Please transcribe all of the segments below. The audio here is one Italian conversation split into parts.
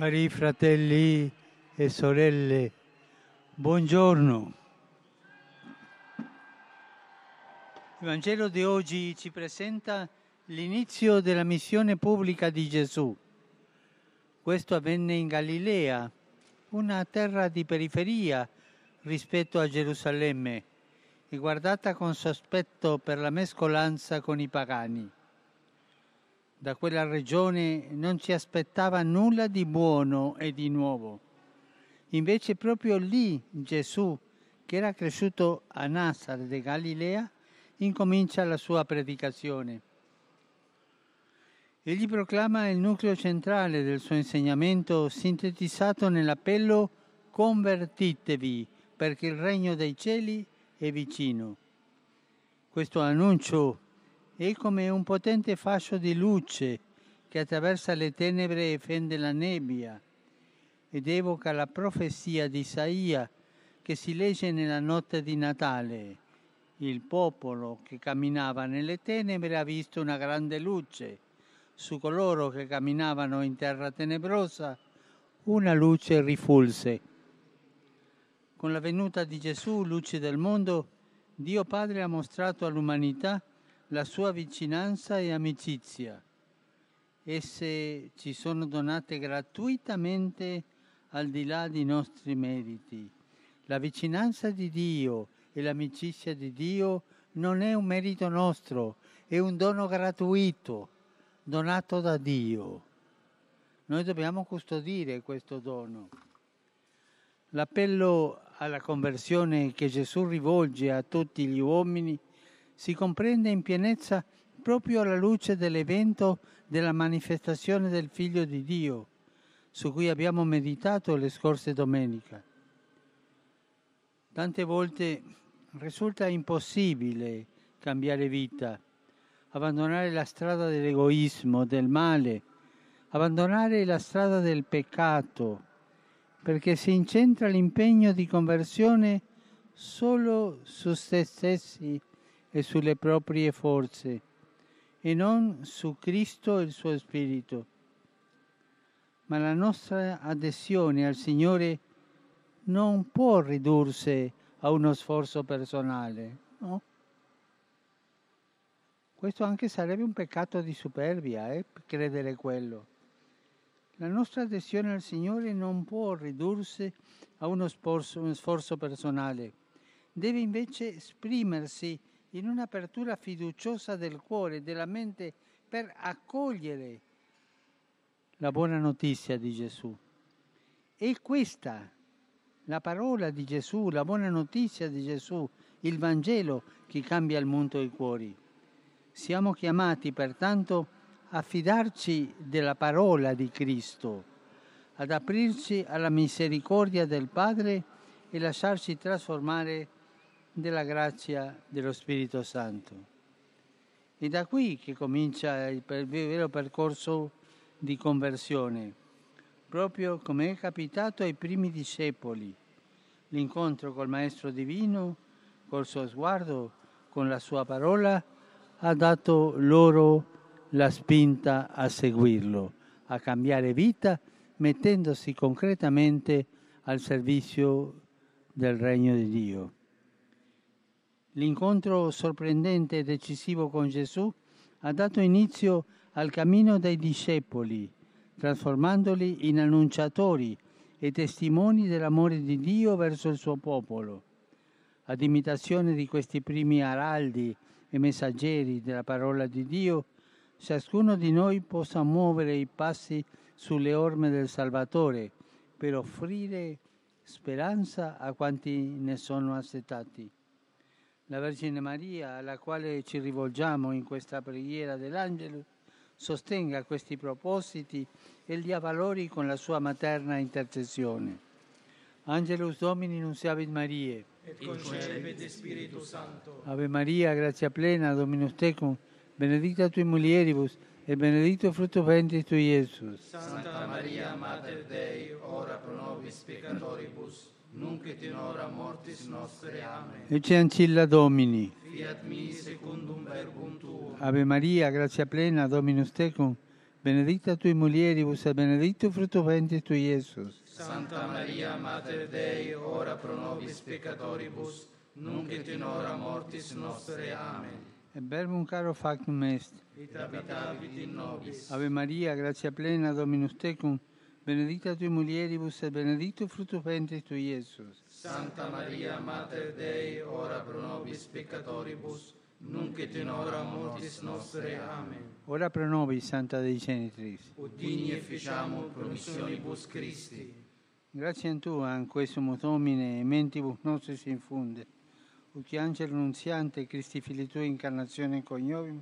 Cari fratelli e sorelle, buongiorno. Il Vangelo di oggi ci presenta l'inizio della missione pubblica di Gesù. Questo avvenne in Galilea, una terra di periferia rispetto a Gerusalemme e guardata con sospetto per la mescolanza con i pagani da quella regione non ci aspettava nulla di buono e di nuovo. Invece proprio lì Gesù, che era cresciuto a Nazareth de Galilea, incomincia la sua predicazione. Egli proclama il nucleo centrale del suo insegnamento sintetizzato nell'appello convertitevi perché il regno dei cieli è vicino. Questo annuncio è come un potente fascio di luce che attraversa le tenebre e fende la nebbia ed evoca la profezia di Isaia che si legge nella notte di Natale. Il popolo che camminava nelle tenebre ha visto una grande luce. Su coloro che camminavano in terra tenebrosa una luce rifulse. Con la venuta di Gesù, luce del mondo, Dio Padre ha mostrato all'umanità la sua vicinanza e amicizia. Esse ci sono donate gratuitamente al di là dei nostri meriti. La vicinanza di Dio e l'amicizia di Dio non è un merito nostro, è un dono gratuito, donato da Dio. Noi dobbiamo custodire questo dono. L'appello alla conversione che Gesù rivolge a tutti gli uomini si comprende in pienezza proprio alla luce dell'evento della manifestazione del Figlio di Dio, su cui abbiamo meditato le scorse domeniche. Tante volte risulta impossibile cambiare vita, abbandonare la strada dell'egoismo, del male, abbandonare la strada del peccato, perché si incentra l'impegno di conversione solo su se stessi e sulle proprie forze e non su Cristo e il suo Spirito. Ma la nostra adesione al Signore non può ridursi a uno sforzo personale, no? Questo anche sarebbe un peccato di superbia, eh, credere quello. La nostra adesione al Signore non può ridursi a uno sforzo, uno sforzo personale, deve invece esprimersi in un'apertura fiduciosa del cuore della mente per accogliere la buona notizia di Gesù. E questa, la parola di Gesù, la buona notizia di Gesù, il Vangelo che cambia il mondo e i cuori. Siamo chiamati pertanto a fidarci della parola di Cristo, ad aprirci alla misericordia del Padre e lasciarci trasformare della grazia dello Spirito Santo. È da qui che comincia il vero percorso di conversione, proprio come è capitato ai primi discepoli, l'incontro col Maestro Divino, col suo sguardo, con la sua parola, ha dato loro la spinta a seguirlo, a cambiare vita, mettendosi concretamente al servizio del regno di Dio. L'incontro sorprendente e decisivo con Gesù ha dato inizio al cammino dei discepoli, trasformandoli in annunciatori e testimoni dell'amore di Dio verso il suo popolo. Ad imitazione di questi primi araldi e messaggeri della parola di Dio, ciascuno di noi possa muovere i passi sulle orme del Salvatore per offrire speranza a quanti ne sono assetati la Vergine Maria, alla quale ci rivolgiamo in questa preghiera dell'Angelo, sostenga questi propositi e li avvalori con la sua materna intercessione. Angelus Domini nunciavit Mariae. Et concepit Spiritu Santo. Ave Maria, grazia plena, Dominus tecum, benedicta tui mulieribus, e benedicto frutto ventris tui, Iesus. Santa Maria, Mater Dei, ora pro nobis peccatoribus, nunc et in hora mortis nostre. Amen. Ecce ancilla Domini. Fiat mi secundum verbum tuum. Ave Maria, grazia plena, Dominus tecum, benedicta tui mulieribus et benedictus fructus ventris tui, Iesus. Santa Maria, Mater Dei, ora pro nobis peccatoribus, nunc et in hora mortis nostre. Amen. Et verbum caro factum est. It habitavit in nobis. Ave Maria, gratia plena, Dominus tecum, benedicta tui mulieribus et benedictus fructus ventris tui, Iesus. Santa Maria, Mater Dei, ora pro nobis peccatoribus, nunc et in hora mortis nostre. Amen. Ora pro nobis, Santa Dei Genitris. Ut digni efficiamur promissionibus Christi. Grazie a Tua, in questo Domine, mentibus nostris infunde, ut angelo nunziante, Christi Fili Tui, incarnazione coniovim,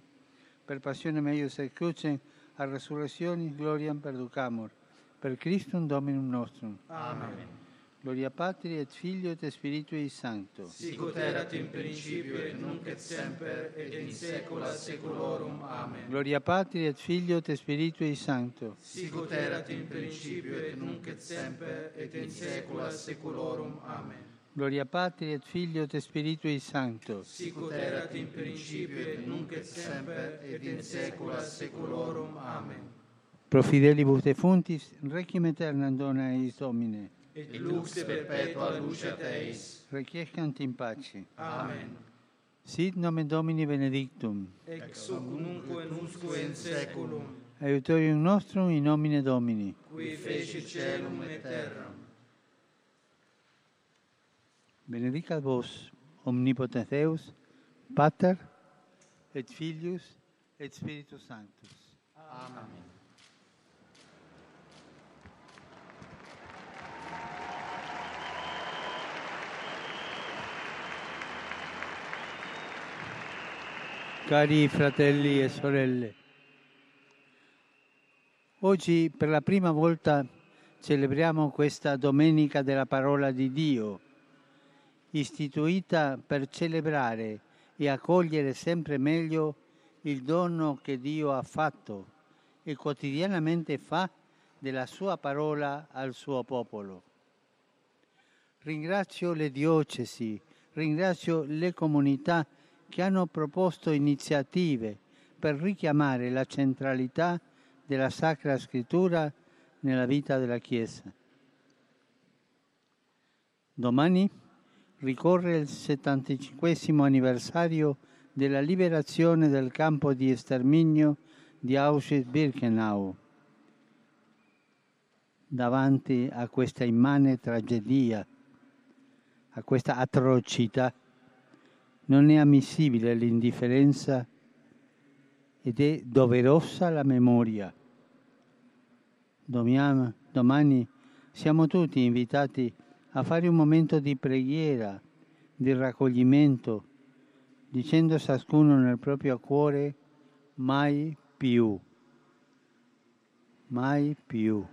per passione meius et crucem, a resurrezione, gloriam perducamur, per Christum Dominum nostrum. Amen. Gloria Patri et Filio et Spiritui Sancto. Sicut erat in principio et nunc et semper et in saecula saeculorum. Amen. Gloria Patri et Filio et Spiritui Sancto. Sicut erat in principio et nunc et semper et in saecula saeculorum. Amen. Gloria Patri et Filio et Spiritui Sancto. Sicut erat in principio et nunc et semper et in saecula saeculorum. Amen. Pro fidelibus defuntis, requiem aeternam dona eis Domine. Et lux perpetua luceat eis. Requiescant in pace. Amen. Sit nomen Domini benedictum. Ex hoc nunc et usque in saeculum, Aiutorium nostrum in nomine Domini. qui feci celum et terram. Benedicat vos, omnipotens Deus, Pater, et Filius, et Spiritus Sanctus. Amen. Cari fratelli e sorelle, oggi per la prima volta celebriamo questa Domenica della Parola di Dio, istituita per celebrare e accogliere sempre meglio il dono che Dio ha fatto e quotidianamente fa della sua parola al suo popolo. Ringrazio le diocesi, ringrazio le comunità che hanno proposto iniziative per richiamare la centralità della Sacra Scrittura nella vita della Chiesa. Domani ricorre il 75 anniversario della liberazione del campo di sterminio di Auschwitz-Birkenau. Davanti a questa immane tragedia, a questa atrocità, non è ammissibile l'indifferenza ed è doverosa la memoria. Domiam- Domani siamo tutti invitati a fare un momento di preghiera, di raccoglimento, dicendo ciascuno nel proprio cuore mai più, mai più.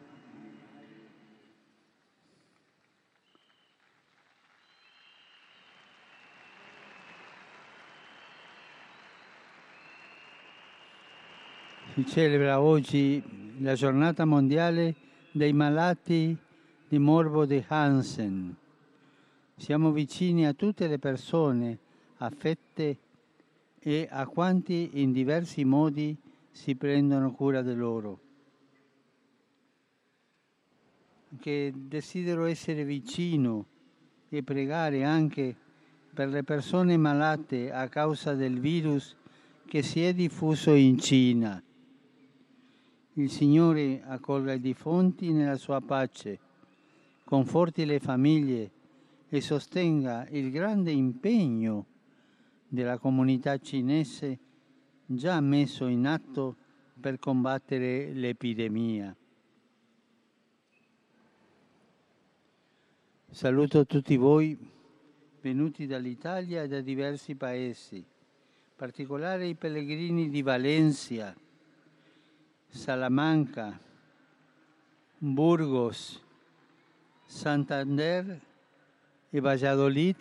Si celebra oggi la giornata mondiale dei malati di morbo di Hansen. Siamo vicini a tutte le persone affette e a quanti in diversi modi si prendono cura di loro. Che desidero essere vicino e pregare anche per le persone malate a causa del virus che si è diffuso in Cina. Il Signore accolga i defunti nella sua pace, conforti le famiglie e sostenga il grande impegno della comunità cinese già messo in atto per combattere l'epidemia. Saluto tutti voi venuti dall'Italia e da diversi paesi, in particolare i pellegrini di Valencia, Salamanca, Burgos, Santander e Valladolid,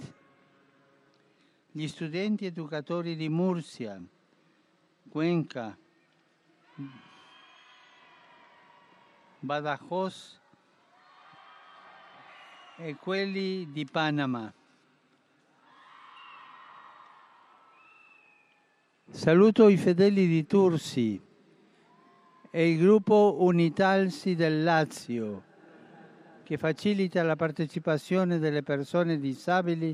gli studenti educatori di Murcia, Cuenca, Badajoz e quelli di Panama. Saluto i fedeli di Tursi e il gruppo Unitalsi del Lazio, che facilita la partecipazione delle persone disabili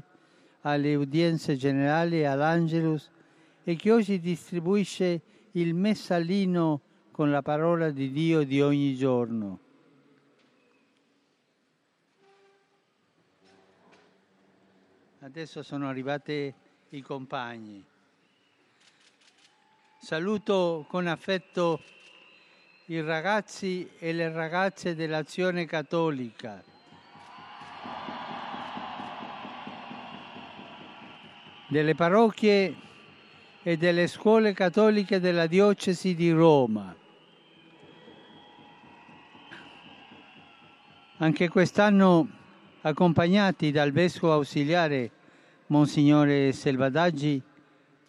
alle udienze generali e all'Angelus e che oggi distribuisce il messalino con la parola di Dio di ogni giorno. Adesso sono arrivati i compagni. Saluto con affetto i ragazzi e le ragazze dell'Azione Cattolica. delle parrocchie e delle scuole cattoliche della diocesi di Roma. Anche quest'anno accompagnati dal vescovo ausiliare Monsignore Selvadaggi,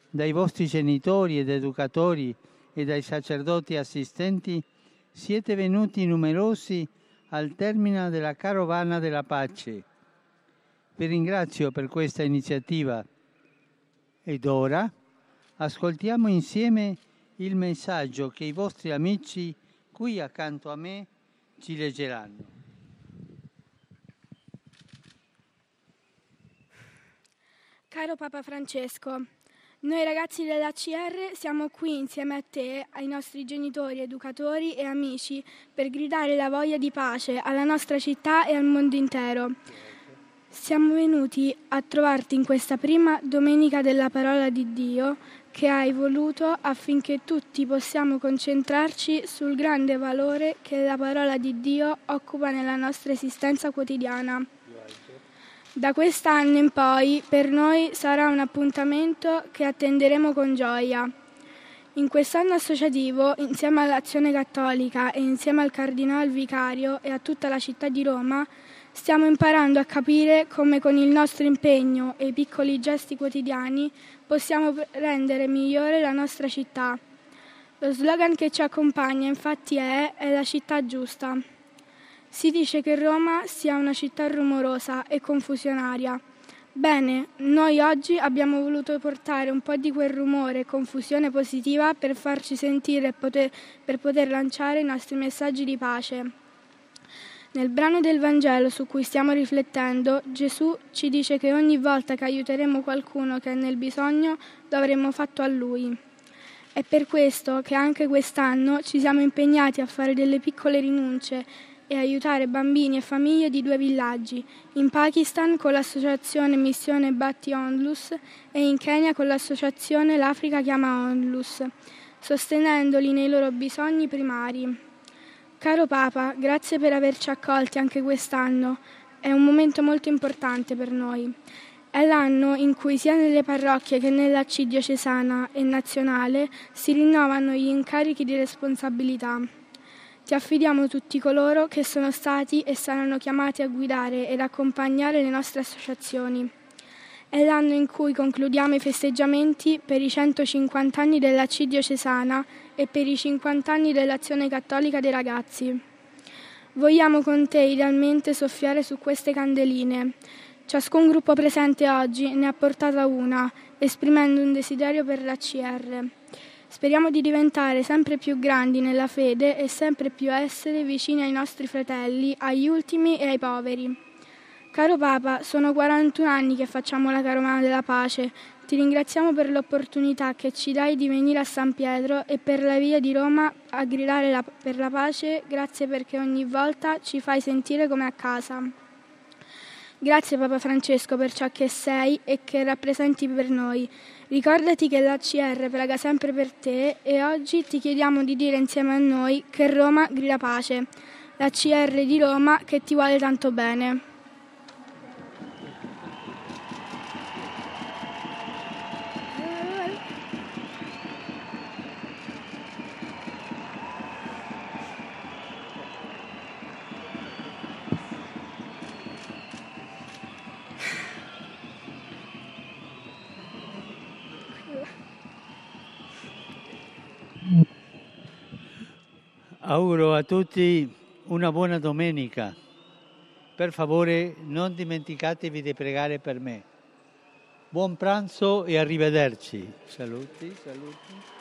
dai vostri genitori ed educatori e dai sacerdoti assistenti, siete venuti numerosi al termine della carovana della pace. Vi ringrazio per questa iniziativa ed ora ascoltiamo insieme il messaggio che i vostri amici qui accanto a me ci leggeranno. Caro Papa Francesco, noi ragazzi dell'ACR siamo qui insieme a te, ai nostri genitori, educatori e amici per gridare la voglia di pace alla nostra città e al mondo intero. Siamo venuti a trovarti in questa prima domenica della parola di Dio che hai voluto affinché tutti possiamo concentrarci sul grande valore che la parola di Dio occupa nella nostra esistenza quotidiana. Da quest'anno in poi per noi sarà un appuntamento che attenderemo con gioia. In quest'anno associativo, insieme all'Azione Cattolica e insieme al Cardinal Vicario e a tutta la città di Roma, stiamo imparando a capire come con il nostro impegno e i piccoli gesti quotidiani possiamo rendere migliore la nostra città. Lo slogan che ci accompagna infatti è È la città giusta. Si dice che Roma sia una città rumorosa e confusionaria. Bene, noi oggi abbiamo voluto portare un po' di quel rumore e confusione positiva per farci sentire e poter, per poter lanciare i nostri messaggi di pace. Nel brano del Vangelo su cui stiamo riflettendo, Gesù ci dice che ogni volta che aiuteremo qualcuno che è nel bisogno, lo avremo fatto a Lui. È per questo che anche quest'anno ci siamo impegnati a fare delle piccole rinunce e aiutare bambini e famiglie di due villaggi, in Pakistan con l'associazione Missione Batti Onlus e in Kenya con l'associazione L'Africa chiama Onlus, sostenendoli nei loro bisogni primari. Caro Papa, grazie per averci accolti anche quest'anno. È un momento molto importante per noi. È l'anno in cui sia nelle parrocchie che nella C diocesana e nazionale si rinnovano gli incarichi di responsabilità. Ti affidiamo tutti coloro che sono stati e saranno chiamati a guidare ed accompagnare le nostre associazioni. È l'anno in cui concludiamo i festeggiamenti per i 150 anni della C diocesana e per i 50 anni dell'Azione Cattolica dei Ragazzi. Vogliamo con te idealmente soffiare su queste candeline. Ciascun gruppo presente oggi ne ha portata una, esprimendo un desiderio per la CR. Speriamo di diventare sempre più grandi nella fede e sempre più essere vicini ai nostri fratelli, agli ultimi e ai poveri. Caro Papa, sono 41 anni che facciamo la carovana della pace. Ti ringraziamo per l'opportunità che ci dai di venire a San Pietro e per la via di Roma a gridare la, per la pace. Grazie perché ogni volta ci fai sentire come a casa. Grazie Papa Francesco per ciò che sei e che rappresenti per noi. Ricordati che l'ACR prega sempre per te e oggi ti chiediamo di dire insieme a noi che Roma grida pace. L'ACR di Roma che ti vuole tanto bene. Auguro a tutti una buona domenica. Per favore non dimenticatevi di pregare per me. Buon pranzo e arrivederci. Saluti, saluti.